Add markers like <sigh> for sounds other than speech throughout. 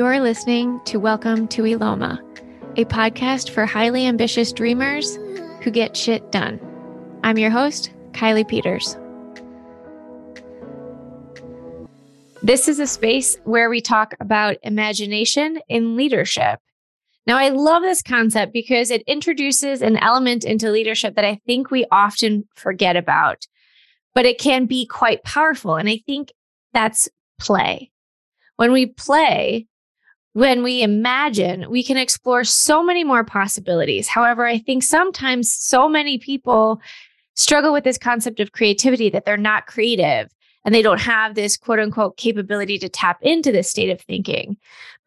You're listening to Welcome to Eloma, a podcast for highly ambitious dreamers who get shit done. I'm your host, Kiley Peters. This is a space where we talk about imagination in leadership. Now, I love this concept because it introduces an element into leadership that I think we often forget about, but it can be quite powerful. And I think that's play. When we play, when we imagine, we can explore so many more possibilities. However, I think sometimes so many people struggle with this concept of creativity that they're not creative and they don't have this quote unquote capability to tap into this state of thinking.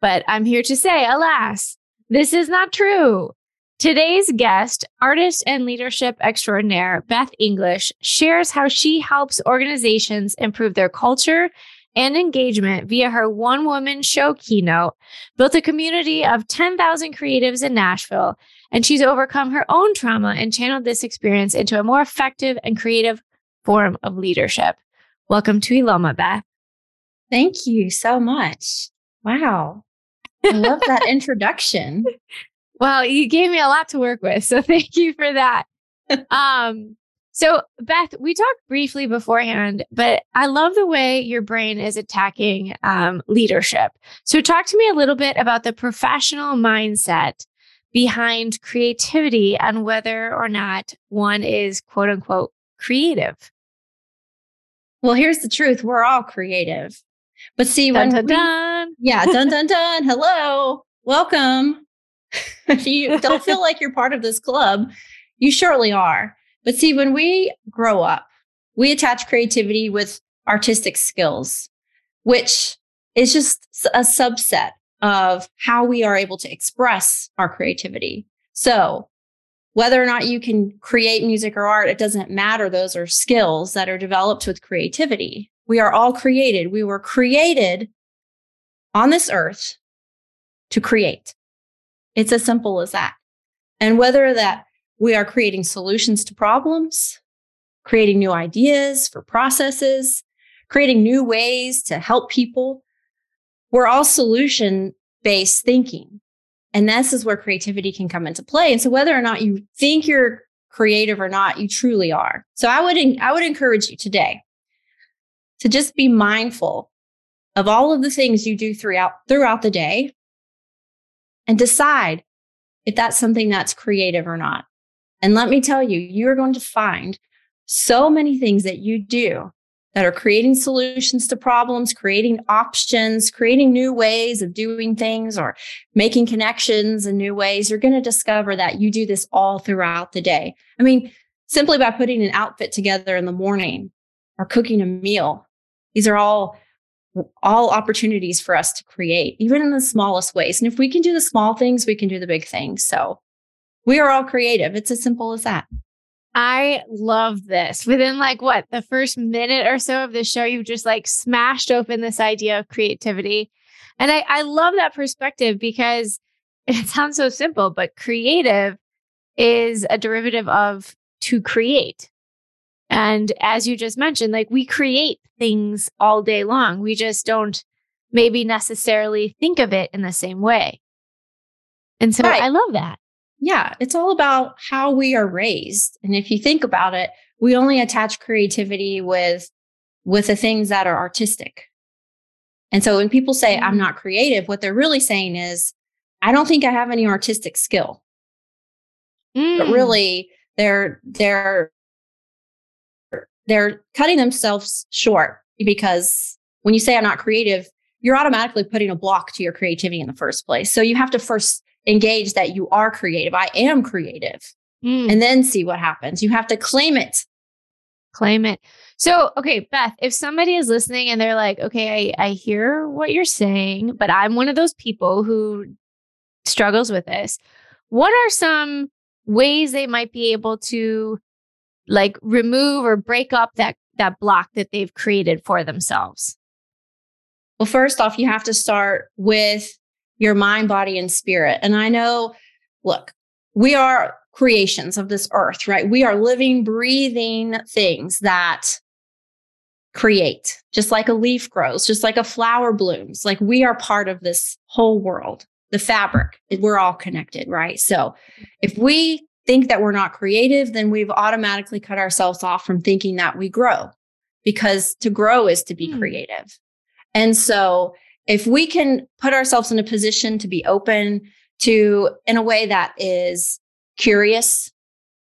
But I'm here to say, alas, this is not true. Today's guest, artist and leadership extraordinaire, Beth Inglish, shares how she helps organizations improve their culture and engagement via her one woman show keynote, built a community of 10,000 creatives in Nashville, and she's overcome her own trauma and channeled this experience into a more effective and creative form of leadership. Welcome to Eloma, Beth. Thank you so much. Wow. I love that <laughs> introduction. Well, you gave me a lot to work with, so thank you for that. <laughs> um, so, Beth, we talked briefly beforehand, but I love the way your brain is attacking um, leadership. So, talk to me a little bit about the professional mindset behind creativity and whether or not one is quote unquote creative. Well, here's the truth we're all creative. But see, dun, when dun, we, dun. yeah, dun dun <laughs> dun, hello, welcome. <laughs> if you don't feel like you're part of this club, you surely are. But see, when we grow up, we attach creativity with artistic skills, which is just a subset of how we are able to express our creativity. So, whether or not you can create music or art, it doesn't matter. Those are skills that are developed with creativity. We are all created. We were created on this earth to create. It's as simple as that. And whether that we are creating solutions to problems, creating new ideas for processes, creating new ways to help people. We're all solution based thinking. And this is where creativity can come into play. And so whether or not you think you're creative or not, you truly are. So I would, I would encourage you today to just be mindful of all of the things you do throughout, throughout the day and decide if that's something that's creative or not. And let me tell you, you're going to find so many things that you do that are creating solutions to problems, creating options, creating new ways of doing things or making connections in new ways. You're going to discover that you do this all throughout the day. I mean, simply by putting an outfit together in the morning or cooking a meal. These are all all opportunities for us to create, even in the smallest ways. And if we can do the small things, we can do the big things. So we are all creative. It's as simple as that. I love this. Within like what, the first minute or so of the show, you've just like smashed open this idea of creativity. And I, I love that perspective because <laughs> it sounds so simple, but creative is a derivative of to create. And as you just mentioned, like we create things all day long. We just don't maybe necessarily think of it in the same way. And so right. I love that yeah, it's all about how we are raised. And if you think about it, we only attach creativity with with the things that are artistic. And so when people say I'm mm. not creative, what they're really saying is I don't think I have any artistic skill. Mm. But really they're they're they're cutting themselves short because when you say I'm not creative, you're automatically putting a block to your creativity in the first place. So you have to first engage that you are creative. I am creative. Mm. And then see what happens. You have to claim it. Claim it. So, okay, Beth, if somebody is listening and they're like, okay, I, I hear what you're saying, but I'm one of those people who struggles with this, what are some ways they might be able to like remove or break up that that block that they've created for themselves? Well, first off, you have to start with your mind, body, and spirit. And I know, look, we are creations of this earth, right? We are living, breathing things that create, just like a leaf grows, just like a flower blooms. Like we are part of this whole world, the fabric. We're all connected, right? So if we think that we're not creative, then we've automatically cut ourselves off from thinking that we grow because to grow is to be mm. creative. And so if we can put ourselves in a position to be open to in a way that is curious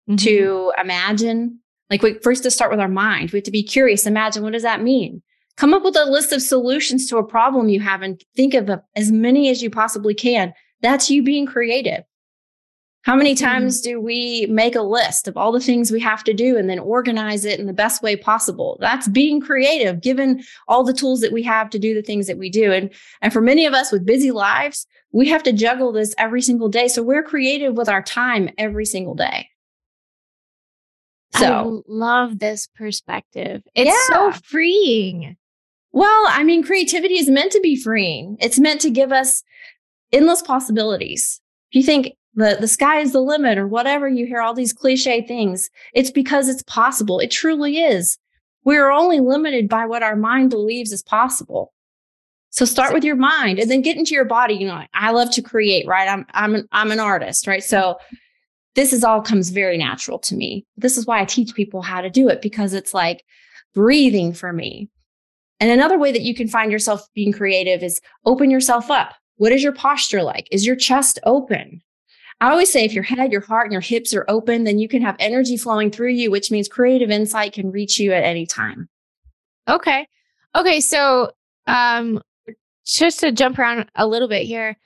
mm-hmm. to imagine like we first to start with our mind we have to be curious imagine what does that mean? Come up with a list of solutions to a problem you have and think of as many as you possibly can. That's you being creative how many mm-hmm. times do we make a list of all the things we have to do and then organize it in the best way possible? That's being creative, given all the tools that we have to do the things that we do. And, and for many of us with busy lives, we have to juggle this every single day. So we're creative with our time every single day. So I love this perspective. It's yeah. so freeing. Well, I mean, creativity is meant to be freeing. It's meant to give us endless possibilities. If you think the the sky is the limit or whatever you hear all these cliche things it's because it's possible. It truly is. We're only limited by what our mind believes is possible. So start with your mind and then get into your body. You know i love to create right? I'm i'm an, i'm an artist right? So this is all comes very natural to me. This is why i teach people how to do it because it's like breathing for me. And another way that you can find yourself being creative is open yourself up. What is your posture like? Is your chest open I always say if your head, your heart, and your hips are open, then you can have energy flowing through you, which means creative insight can reach you at any time. Okay. Okay. So, um, just to jump around a little bit here,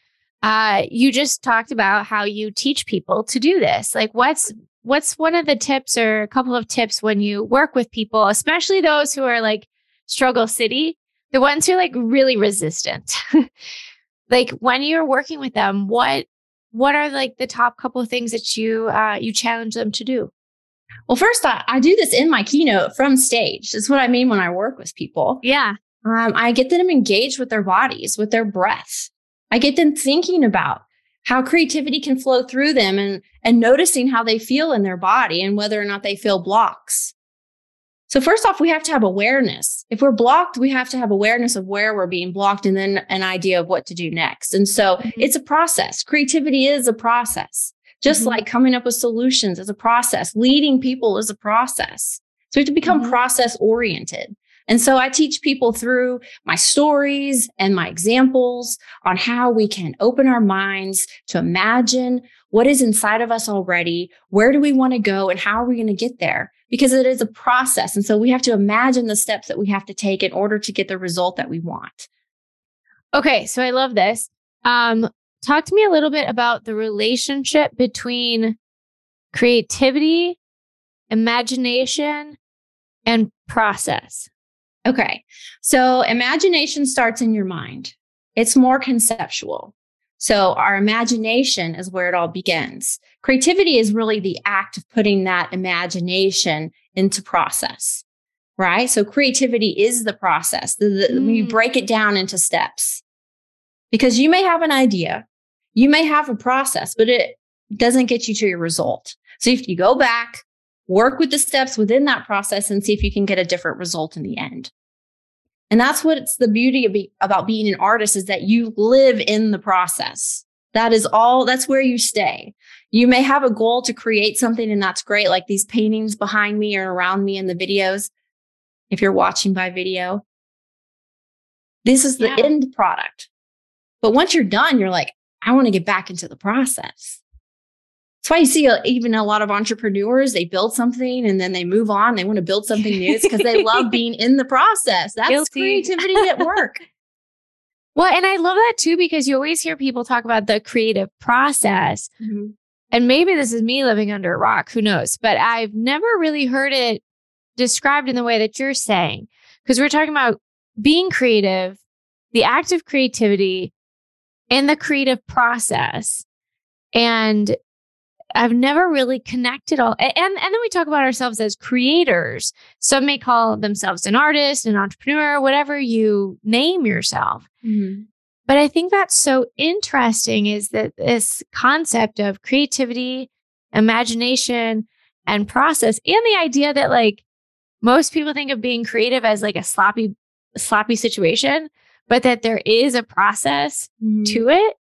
uh, you just talked about how you teach people to do this. Like, what's what's one of the tips or a couple of tips when you work with people, especially those who are like struggle city, the ones who are like really resistant? <laughs> like when you're working with them, what what are like the top couple of things that you uh, you challenge them to do? Well, first, I, I do this in my keynote from stage. That's what I mean when I work with people. Yeah. Um, I get them engaged with their bodies, with their breath. I get them thinking about how creativity can flow through them and, and noticing how they feel in their body and whether or not they feel blocks. So first off, we have to have awareness. If we're blocked, we have to have awareness of where we're being blocked and then an idea of what to do next. And so mm-hmm. it's a process. Creativity is a process. Just mm-hmm. like coming up with solutions is a process, leading people is a process. So we have to become mm-hmm. process oriented. And so I teach people through my stories and my examples on how we can open our minds to imagine what is inside of us already, where do we want to go, and how are we going to get there? Because it is a process. And so we have to imagine the steps that we have to take in order to get the result that we want. Okay. So I love this. Um, talk to me a little bit about the relationship between creativity, imagination, and process. Okay. So imagination starts in your mind. It's more conceptual. So our imagination is where it all begins. Creativity is really the act of putting that imagination into process, right? So creativity is the process. The, the, mm. We break it down into steps because you may have an idea, you may have a process, but it doesn't get you to your result. So if you go back, work with the steps within that process and see if you can get a different result in the end. And that's what it's the beauty of be, about being an artist is that you live in the process. That is all, that's where you stay. You may have a goal to create something and that's great. Like these paintings behind me or around me in the videos. If you're watching by video, this is the yeah. end product. But once you're done, you're like, I want to get back into the process. That's why you see a, uh, even a lot of entrepreneurs, they build something and then they move on. They want to build something new because they love <laughs> being in the process. That's Guilty. creativity at work. <laughs> well, and I love that too because you always hear people talk about the creative process. Mm-hmm. And maybe this is me living under a rock, who knows? But I've never really heard it described in the way that you're saying. Because we're talking about being creative, the act of creativity, and the creative process. And I've never really connected all and and then we talk about ourselves as creators. Some may call themselves an artist, an entrepreneur, whatever you name yourself. Mm-hmm. But I think that's so interesting is that this concept of creativity, imagination, and process, and the idea that like most people think of being creative as like a sloppy, sloppy situation, but that there is a process mm-hmm. to it.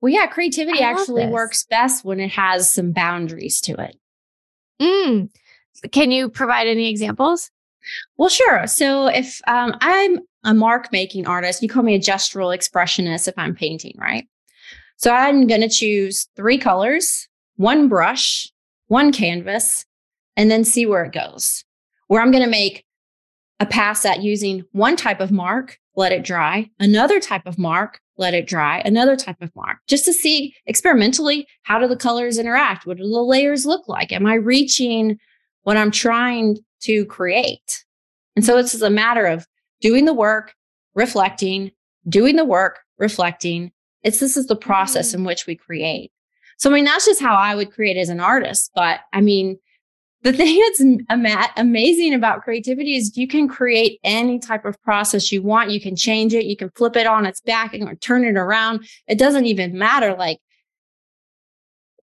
Well, yeah, creativity actually this. works best when it has some boundaries to it. Mm. Can you provide any examples? Well, sure. So if um, I'm a mark making artist, you call me a gestural expressionist if I'm painting, right? So I'm going to choose three colors, one brush, one canvas, and then see where it goes. Where I'm going to make a pass at using one type of mark, let it dry, another type of mark, let it dry, another type of mark, just to see experimentally how do the colors interact? What do the layers look like? Am I reaching what I'm trying to create? And so it's a matter of doing the work, reflecting, doing the work, reflecting. It's this is the process mm-hmm. in which we create. So I mean that's just how I would create as an artist, but I mean the thing that's ama- amazing about creativity is you can create any type of process you want. You can change it. You can flip it on its back and turn it around. It doesn't even matter. Like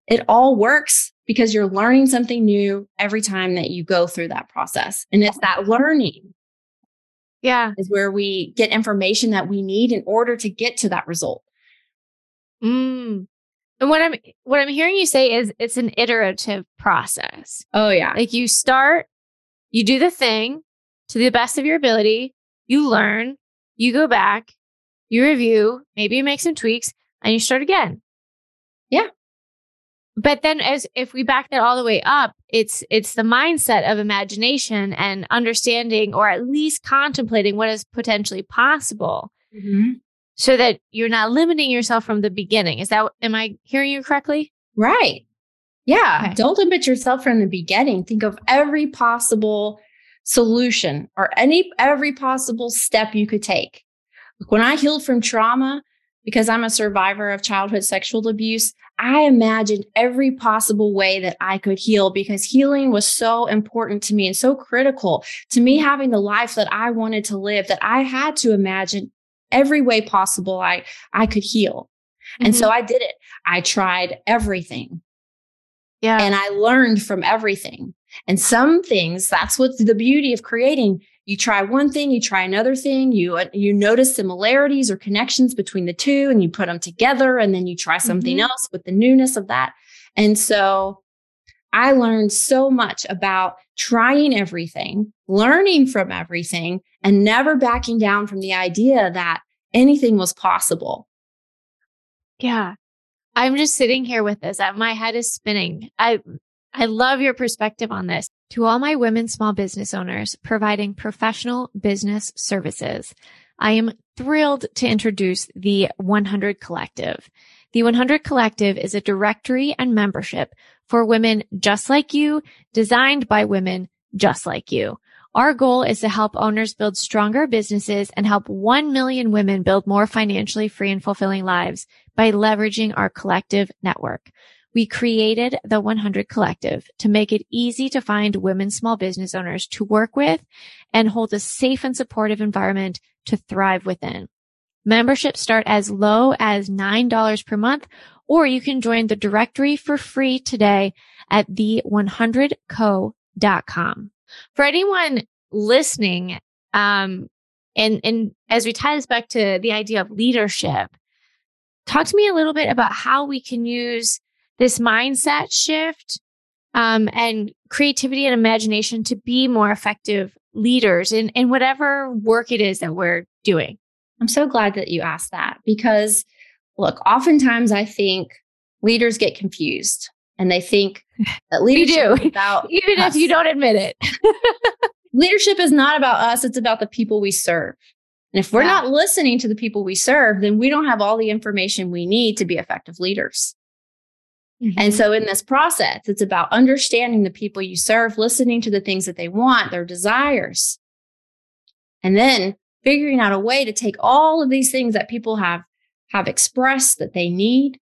it all works because you're learning something new every time that you go through that process. And it's that learning. Yeah. Is where we get information that we need in order to get to that result. Mm. And what I'm what I'm hearing you say is it's an iterative process. Oh yeah. Like you start, you do the thing to the best of your ability, you learn, you go back, you review, maybe you make some tweaks, and you start again. Yeah. But then as if we back that all the way up, it's it's the mindset of imagination and understanding or at least contemplating what is potentially possible. Mm-hmm so that you're not limiting yourself from the beginning. Is that, am I hearing you correctly? Right. Yeah. Okay. Don't limit yourself from the beginning. Think of every possible solution or any, every possible step you could take. when I healed from trauma, because I'm a survivor of childhood sexual abuse, I imagined every possible way that I could heal because healing was so important to me and so critical to me having the life that I wanted to live that I had to imagine every way possible I I could heal. Mm-hmm. And so mm-hmm. I did it. I tried everything. Yeah. And I learned from everything. And some things, that's what's the beauty of creating. You try one thing, you try another thing, you uh, you notice similarities or connections between the two and you put them together and then you try something mm-hmm. else with the newness of that. And so I learned so much about trying everything, learning from everything, and never backing down from the idea that anything was possible. Yeah. I'm just sitting here with this. Uh, my head is spinning. I I love your perspective on this. To all my women small business owners providing professional business services, I am thrilled to introduce the 100 Collective. The 100 Collective is a directory and membership for women just like you, designed by women just like you. Our goal is to help owners build stronger businesses and help 1 million women build more financially free and fulfilling lives by leveraging our collective network. We created the 100 Collective to make it easy to find women small business owners to work with and hold a safe and supportive environment to thrive within. Memberships start as low as $9 per month, or you can join the directory for free today at the100co.com. For anyone listening, um, and, and as we tie this back to the idea of leadership, talk to me a little bit about how we can use this mindset shift um, and creativity and imagination to be more effective leaders in, in whatever work it is that we're doing. I'm so glad that you asked that because look, oftentimes I think leaders get confused and they think <laughs> that leadership do. about <laughs> even us. if you don't admit it. <laughs> leadership is not about us, it's about the people we serve. And if we're yeah. not listening to the people we serve, then we don't have all the information we need to be effective leaders. Mm-hmm. And so in this process, it's about understanding the people you serve, listening to the things that they want, their desires, and then figuring out a way to take all of these things that people have have expressed that they need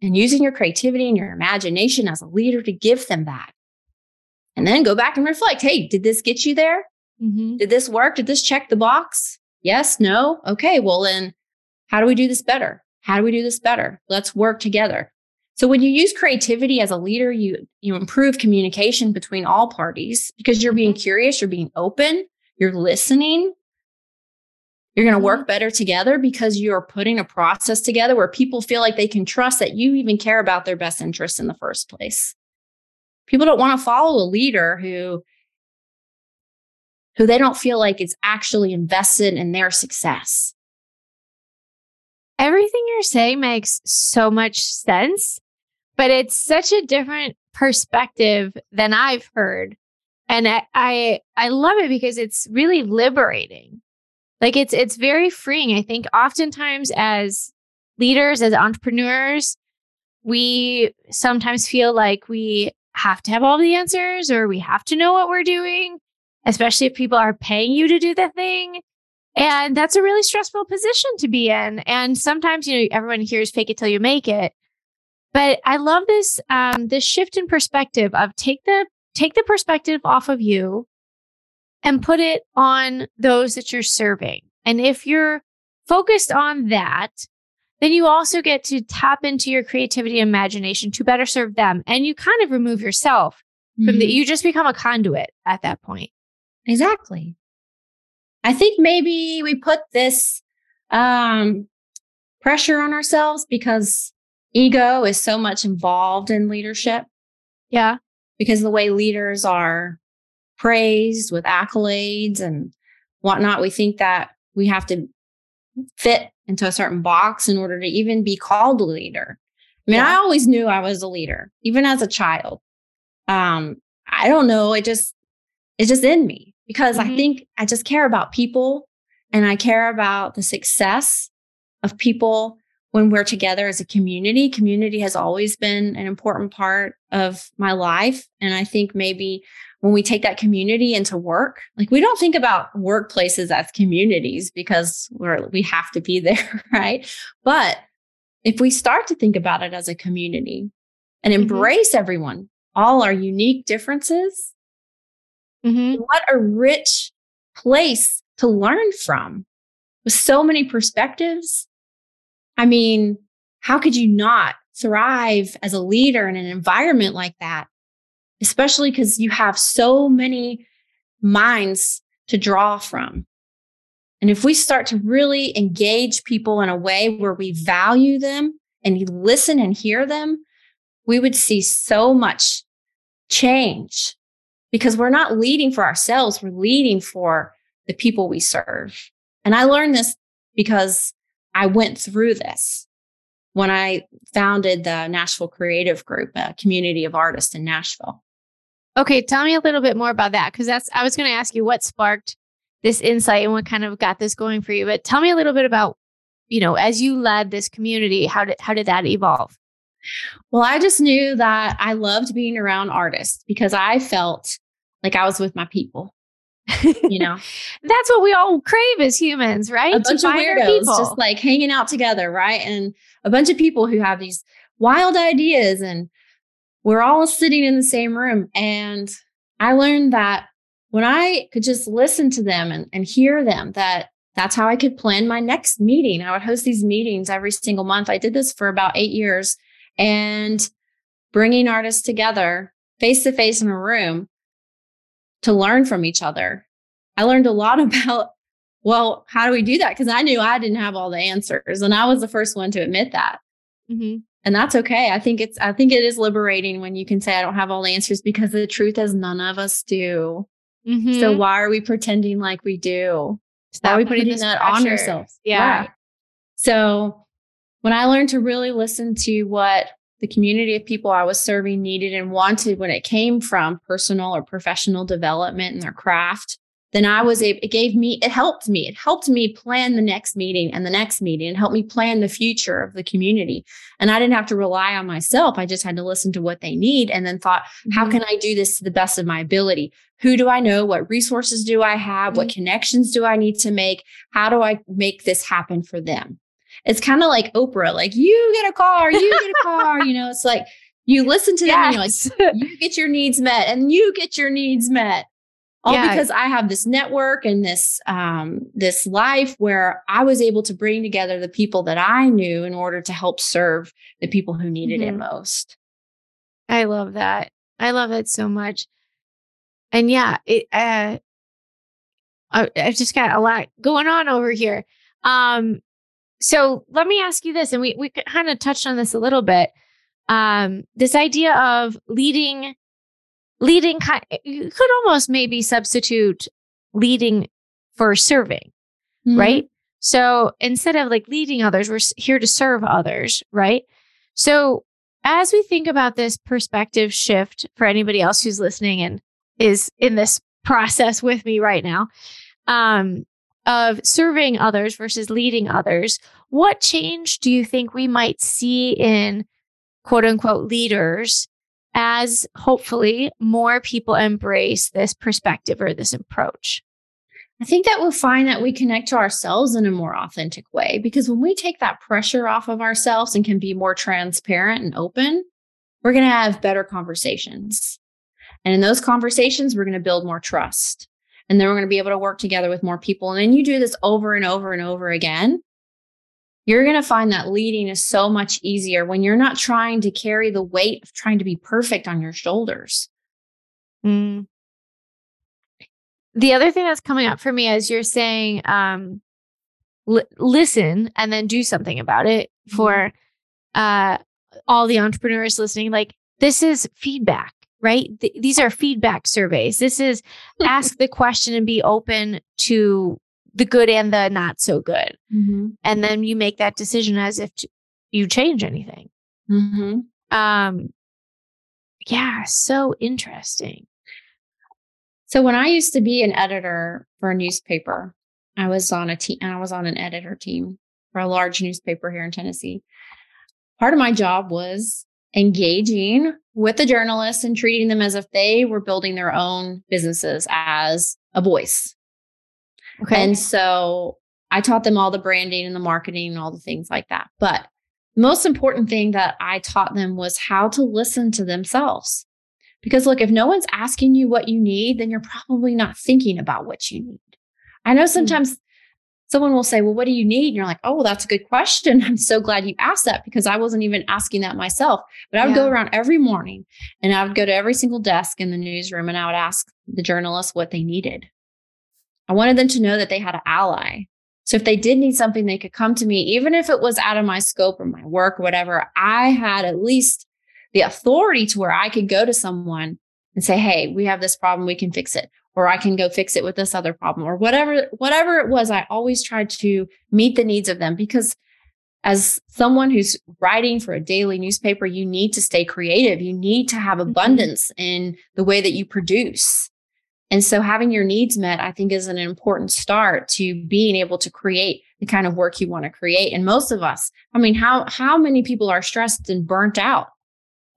and using your creativity and your imagination as a leader to give them that. And then go back and reflect. Hey, did this get you there? Mm-hmm. Did this work? Did this check the box? Yes, no. Okay. Well, then how do we do this better? How do we do this better? Let's work together. So when you use creativity as a leader, you you improve communication between all parties because you're being mm-hmm. curious, you're being open, you're listening. You're going to work mm-hmm. better together because you're putting a process together where people feel like they can trust that you even care about their best interests in the first place. People don't want to follow a leader who who they don't feel like is actually invested in their success. Everything you're saying makes so much sense, but it's such a different perspective than I've heard. And I, I, I love it because it's really liberating. Like it's it's very freeing. I think oftentimes as leaders, as entrepreneurs, we sometimes feel like we have to have all the answers or we have to know what we're doing especially if people are paying you to do the thing. And that's a really stressful position to be in. And sometimes, you know, everyone hears fake it till you make it. But I love this um, this shift in perspective of take the take the perspective off of you and put it on those that you're serving. And if you're focused on that, then you also get to tap into your creativity and imagination to better serve them. And you kind of remove yourself from mm-hmm. the, you just become a conduit at that point. Exactly. I think maybe we put this um, pressure on ourselves because ego is so much involved in leadership. Yeah. Because the way leaders are praised with accolades and whatnot, we think that we have to fit into a certain box in order to even be called a leader. I mean, yeah. I always knew I was a leader, even as a child. Um, I don't know. It just, it's just in me because mm-hmm. I think I just care about people and I care about the success of people when we're together as a community. Community has always been an important part of my life. And I think maybe when we take that community into work, like we don't think about workplaces as communities because we're, we have to be <laughs> there, right? But if we start to think about it as a community and mm-hmm. embrace mm-hmm. everyone, all our unique differences, Mm-hmm. What a rich place to learn from with so many perspectives. I mean, how could you not thrive as a leader in an environment like that? Especially because you have so many minds to draw from. And if we start to really engage people in a way where we value them and listen and hear them, we would see so much change because we're not leading for ourselves, we're leading for the people we serve. And I learned this because I went through this when I founded the Nashville Creative Group, a community of artists in Nashville. Okay, tell me a little bit more about that because that's I was going to ask you what sparked this insight and what kind of got this going for you. But tell me a little bit about, you know, as you led this community, how did how did that evolve? Well, I just knew that I loved being around artists because I felt like I was with my people. You know, <laughs> that's what we all crave as humans, right? A bunch of weirdos just like hanging out together, right? And a bunch of people who have these wild ideas, and we're all sitting in the same room. And I learned that when I could just listen to them and, and hear them, that that's how I could plan my next meeting. I would host these meetings every single month. I did this for about eight years and bringing artists together face to face in a room to learn from each other. I learned a lot <laughs> about, well, how do we do that? Because I knew I didn't have all the answers. And I was the first one to admit that. Mm-hmm. And that's okay. I think it's, I think it is liberating when you can say, I don't have all the answers because the truth is none of us do. Mm-hmm. So why are we pretending like we do? Stop why are we putting that pressure. on ourselves? Yeah. Right. So when I learned to really listen to what the community of people I was serving needed and wanted when it came from personal or professional development in their craft, then I was able, it gave me, it helped me. It helped me plan the next meeting and the next meeting and helped me plan the future of the community. And I didn't have to rely on myself. I just had to listen to what they need and then thought, mm-hmm. how can I do this to the best of my ability? Who do I know? What resources do I have? Mm-hmm. What connections do I need to make? How do I make this happen for them? It's kind of like Oprah, like you get a car, you get a <laughs> car, you know, it's like you listen to them yes. and you're like, you get your needs met and you get your needs met all yeah. because I have this network and this um, this life where I was able to bring together the people that I knew in order to help serve the people who needed mm-hmm. it most. I love that. I love that so much. And yeah, it uh I, I've just got a lot going on over here. Um so let me ask you this and we we kind of touched on this a little bit. Um this idea of leading leading you could almost maybe substitute leading for serving, mm-hmm. right? So instead of like leading others, we're here to serve others, right? So as we think about this perspective shift for anybody else who's listening and is in this process with me right now, um, of serving others versus leading others, what change do you think we might see in quote unquote leaders as hopefully more people embrace this perspective or this approach? I think that we'll find that we connect to ourselves in a more authentic way because when we take that pressure off of ourselves and can be more transparent and open, we're going to have better conversations. And in those conversations, we're going to build more trust. And then we're going to be able to work together with more people. And then you do this over and over and over again. You're going to find that leading is so much easier when you're not trying to carry the weight of trying to be perfect on your shoulders. Mm the other thing that's coming up for me as you're saying um, li- listen and then do something about it mm-hmm. for uh, all the entrepreneurs listening like this is feedback right Th- these are feedback surveys this is <laughs> ask the question and be open to the good and the not so good mm-hmm. and then you make that decision as if t- you change anything mm-hmm. um yeah so interesting so when I used to be an editor for a newspaper, I was on a team I was on an editor team for a large newspaper here in Tennessee. Part of my job was engaging with the journalists and treating them as if they were building their own businesses as a voice. Okay. And so I taught them all the branding and the marketing and all the things like that. But the most important thing that I taught them was how to listen to themselves. Because look, if no one's asking you what you need, then you're probably not thinking about what you need. I know hmm. sometimes. Someone will say, Well, what do you need? And you're like, Oh, well, that's a good question. <laughs> I'm so glad you asked that because I wasn't even asking that myself. But I would yeah. go around every morning and I would go to every single desk in the newsroom and I would ask the journalists what they needed. I wanted them to know that they had an ally. So if they did need something, they could come to me, even if it was out of my scope or my work or whatever. I had at least the authority to where I could go to someone and say, "Hey, we have this problem, we can fix it." Or I can go fix it with this other problem or whatever whatever it was, I always tried to meet the needs of them because as someone who's writing for a daily newspaper, you need to stay creative. You need to have mm-hmm. abundance in the way that you produce. And so having your needs met, I think is an important start to being able to create the kind of work you want to create. And most of us, I mean, how how many people are stressed and burnt out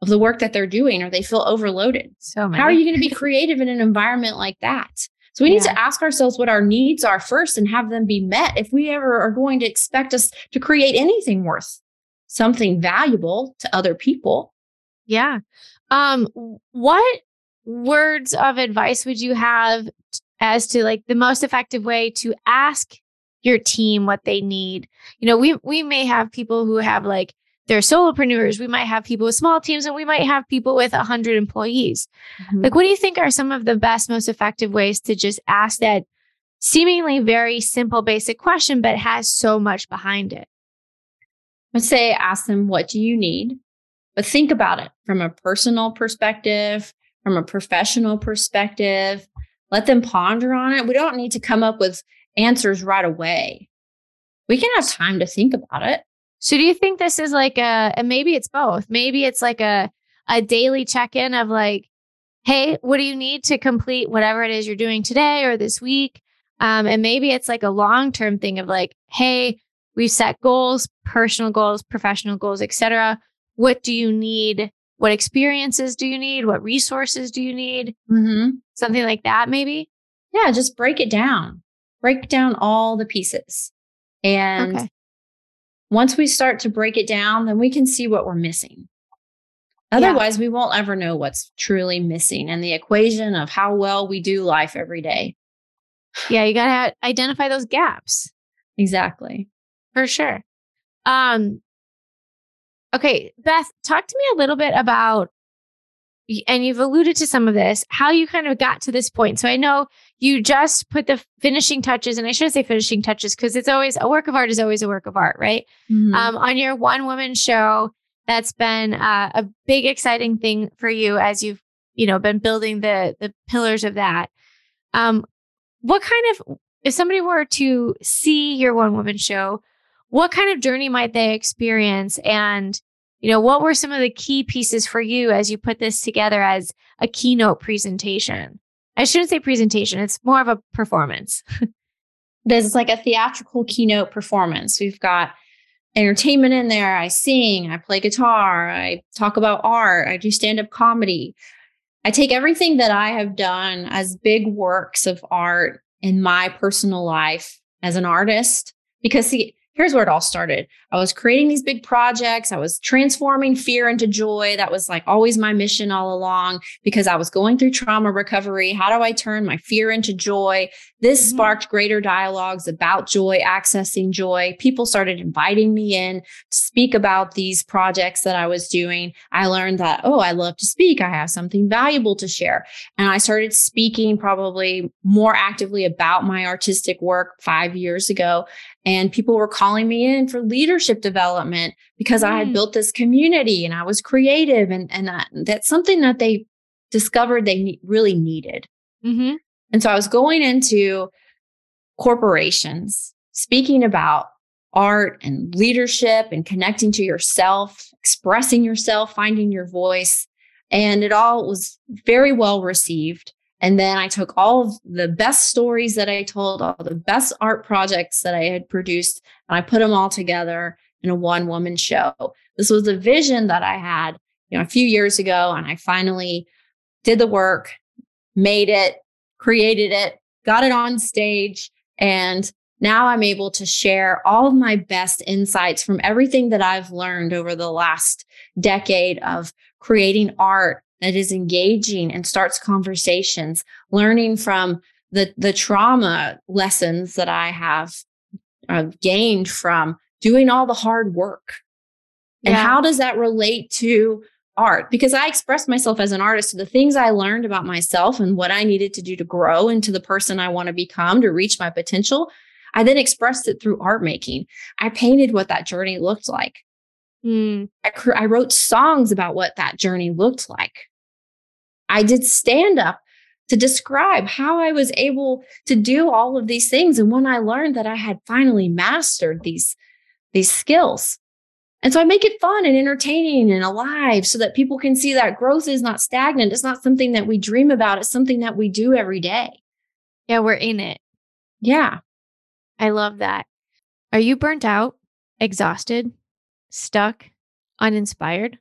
of the work that they're doing or they feel overloaded. So many. how are you going to be <laughs> creative in an environment like that? So we yeah. need to ask ourselves what our needs are first and have them be met if we ever are going to expect us to create anything worth something valuable to other people. Yeah. Um what words of advice would you have as to like the most effective way to ask your team what they need? You know, we we may have people who have like they're solopreneurs. We might have people with small teams and we might have people with 100 employees. Mm-hmm. Like, what do you think are some of the best, most effective ways to just ask that seemingly very simple, basic question, but has so much behind it? Let's say ask them, what do you need? But think about it from a personal perspective, from a professional perspective. Let them ponder on it. We don't need to come up with answers right away. We can have time to think about it. So do you think this is like a and maybe it's both. Maybe it's like a a daily check-in of like, hey, what do you need to complete whatever it is you're doing today or this week? Um, and maybe it's like a long-term thing of like, hey, we've set goals, personal goals, professional goals, etc. What do you need? What experiences do you need? What resources do you need? Mm-hmm. Something like that, maybe. Yeah, just break it down. Break down all the pieces. And okay once we start to break it down, then we can see what we're missing. Otherwise, yeah. we won't ever know what's truly missing and the equation of how well we do life every day. Yeah, you got to identify those gaps. Exactly. For sure. Um okay, Beth, talk to me a little bit about and you've alluded to some of this, how you kind of got to this point. So I know you just put the finishing touches, and I shouldn't say finishing touches because it's always a work of art is always a work of art, right? Mm-hmm. Um, on your one woman show, that's been uh, a big exciting thing for you as you've you know been building the the pillars of that. Um, what kind of if somebody were to see your one woman show, what kind of journey might they experience and you know, what were some of the key pieces for you as you put this together as a keynote presentation? I shouldn't say presentation, it's more of a performance. <laughs> There's like a theatrical keynote performance. We've got entertainment in there. I sing, I play guitar, I talk about art, I do stand up comedy. I take everything that I have done as big works of art in my personal life as an artist because see here's where it all started. I was creating these big projects. I was transforming fear into joy. That was like always my mission all along because I was going through trauma recovery. How do I turn my fear into joy? This mm-hmm. sparked greater dialogues about joy, accessing joy. People started inviting me in to speak about these projects that I was doing. I learned that, oh, I love to speak. I have something valuable to share. And I started speaking probably more actively about my artistic work five years ago. And people were calling me in for leadership development because mm. I had mm. built this community and I was creative. And, and that, that's something that they discovered they ne- really needed. Mm-hmm. And so I was going into corporations, speaking about art and leadership and connecting to yourself, expressing yourself, finding your voice. And it all was very well received. And then I took all of the best stories that I told, all the best art projects that I had produced, and I put them all together in a one woman show. This was a vision that I had, you know, a few years ago. And I finally did the work, made it, created it, got it on stage. And now I'm able to share all of my best insights from everything that I've learned over the last decade of creating art that is engaging and starts conversations, learning from the, the trauma lessons that I have uh, gained from doing all the hard work. And yeah. how does that relate to art? Because I expressed myself as an artist. So the things I learned about myself and what I needed to do to grow into the person I want to become to reach my potential, I then expressed it through art making. I painted what that journey looked like. Mm. I, I wrote songs about what that journey looked like. I did stand up to describe how I was able to do all of these things. And when I learned that I had finally mastered these, these skills. And so I make it fun and entertaining and alive so that people can see that growth is not stagnant. It's not something that we dream about. It's something that we do every day. Yeah, we're in it. Yeah. I love that. Are you burnt out, exhausted, stuck, uninspired?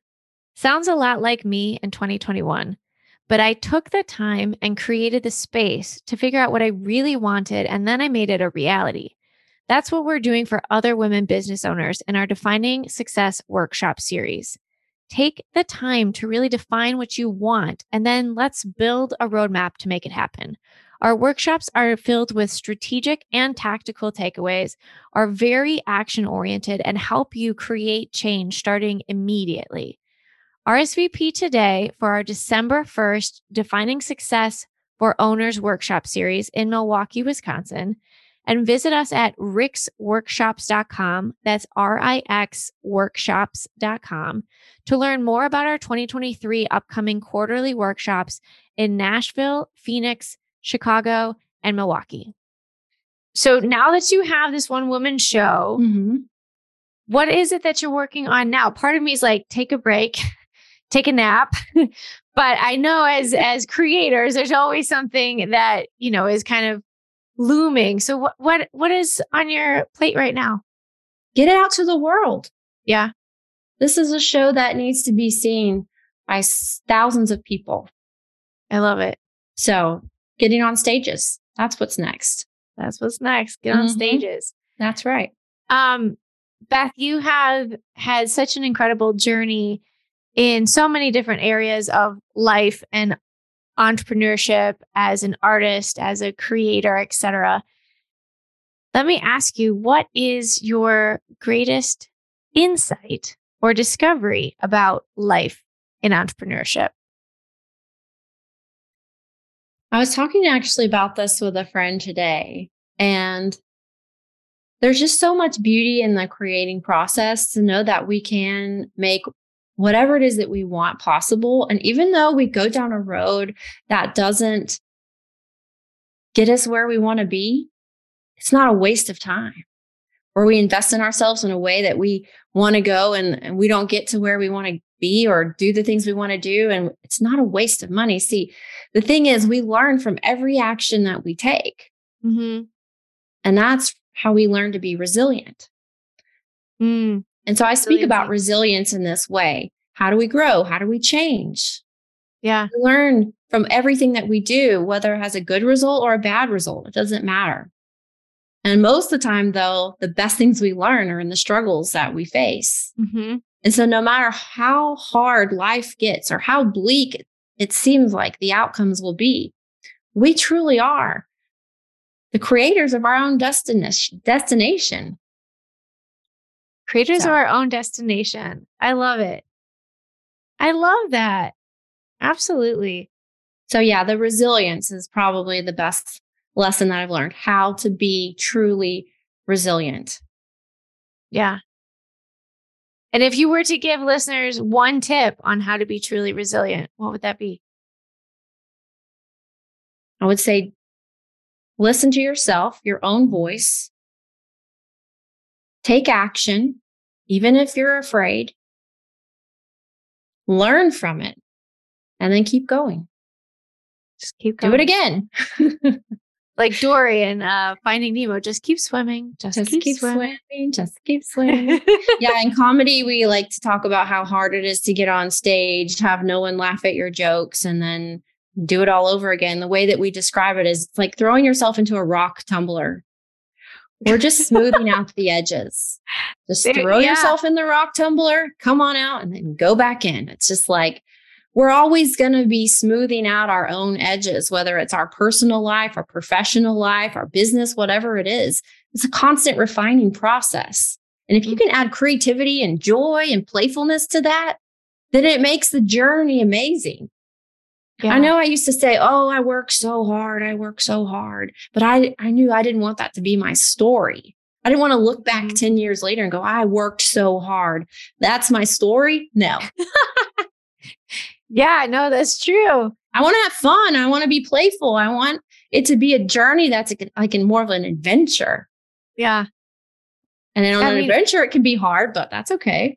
Sounds a lot like me in 2021. But I took the time and created the space to figure out what I really wanted, and then I made it a reality. That's what we're doing for other women business owners in our Defining Success Workshop series. Take the time to really define what you want, and then let's build a roadmap to make it happen. Our workshops are filled with strategic and tactical takeaways, are very action oriented, and help you create change starting immediately. RSVP today for our December 1st Defining Success for Owners Workshop series in Milwaukee, Wisconsin, and visit us at rixworkshops.com. That's R I X workshops.com to learn more about our 2023 upcoming quarterly workshops in Nashville, Phoenix, Chicago, and Milwaukee. So now that you have this one woman show, mm-hmm. what is it that you're working on now? Part of me is like, take a break. <laughs> take a nap. <laughs> but I know as as creators, there's always something that, you know, is kind of looming. So what what what is on your plate right now? Get it out to the world. Yeah. This is a show that needs to be seen by thousands of people. I love it. So, getting on stages. That's what's next. That's what's next. Get on mm-hmm. stages. That's right. Um Beth, you have had such an incredible journey in so many different areas of life and entrepreneurship as an artist, as a creator, etc. Let me ask you, what is your greatest insight or discovery about life in entrepreneurship? I was talking actually about this with a friend today, and there's just so much beauty in the creating process to know that we can make whatever it is that we want possible. And even though we go down a road that doesn't get us where we want to be, it's not a waste of time. Or we invest in ourselves in a way that we want to go and, and we don't get to where we want to be or do the things we want to do. And it's not a waste of money. See, the thing is, we learn from every action that we take. Mm-hmm. And that's how we learn to be resilient. Mm. And so I speak about resilience in this way. How do we grow? How do we change? Yeah. We learn from everything that we do, whether it has a good result or a bad result. It doesn't matter. And most of the time, though, the best things we learn are in the struggles that we face. Mm-hmm. And so, no matter how hard life gets or how bleak it seems like the outcomes will be, we truly are the creators of our own destination. Creators so. of our own destination. I love it. I love that. Absolutely. So, yeah, the resilience is probably the best lesson that I've learned how to be truly resilient. Yeah. And if you were to give listeners one tip on how to be truly resilient, what would that be? I would say listen to yourself, your own voice, take action, even if you're afraid, learn from it, and then keep going. Just keep going. Do it again. <laughs> like Dory and uh, Finding Nemo, just keep swimming, just, just keep, keep swimming. swimming, just keep swimming. <laughs> yeah, in comedy, we like to talk about how hard it is to get on stage, have no one laugh at your jokes, and then do it all over again. The way that we describe it is like throwing yourself into a rock tumbler. We're just smoothing out the edges. <laughs> Just throw yeah. yourself in the rock tumbler, come on out, and then go back in. It's just like we're always going to be smoothing out our own edges, whether it's our personal life, our professional life, our business, whatever it is. It's a constant refining process. And if you can add creativity and joy and playfulness to that, then it makes the journey amazing. Yeah. I know I used to say, Oh, I work so hard. I work so hard. But I, I knew I didn't want that to be my story. I didn't want to look back mm-hmm. 10 years later and go, I worked so hard. That's my story. No. <laughs> Yeah, no, that's true. I want to have fun. I want to be playful. I want it to be a journey that's like in more of an adventure. Yeah. And then on I an mean, adventure, it can be hard, but that's okay.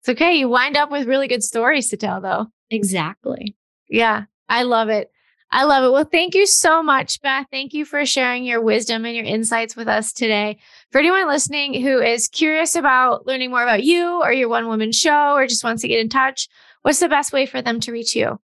It's okay. You wind up with really good stories to tell, though. Exactly. Yeah, I love it. I love it. Well, thank you so much, Beth. Thank you for sharing your wisdom and your insights with us today. For anyone listening who is curious about learning more about you or your one woman show or just wants to get in touch, what's the best way for them to reach you?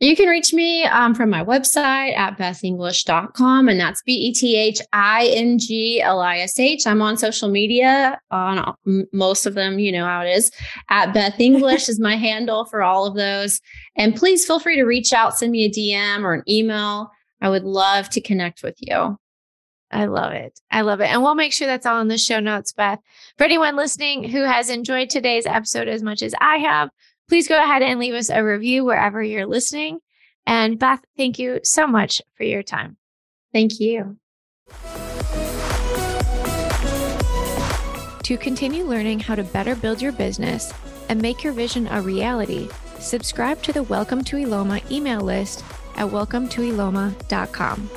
You can reach me um, from my website at bethinglish.com, and that's B E T H I N G L I S H. I'm on social media, on most of them, you know how it is. At Beth Inglish is my handle for all of those. And please feel free to reach out, send me a DM or an email. I would love to connect with you. I love it. I love it. And we'll make sure that's all in the show notes, Beth. For anyone listening who has enjoyed today's episode as much as I have, please go ahead and leave us a review wherever you're listening. And Beth, thank you so much for your time. Thank you. To continue learning how to better build your business and make your vision a reality, subscribe to the Welcome to Eloma email list at welcometoeloma.com.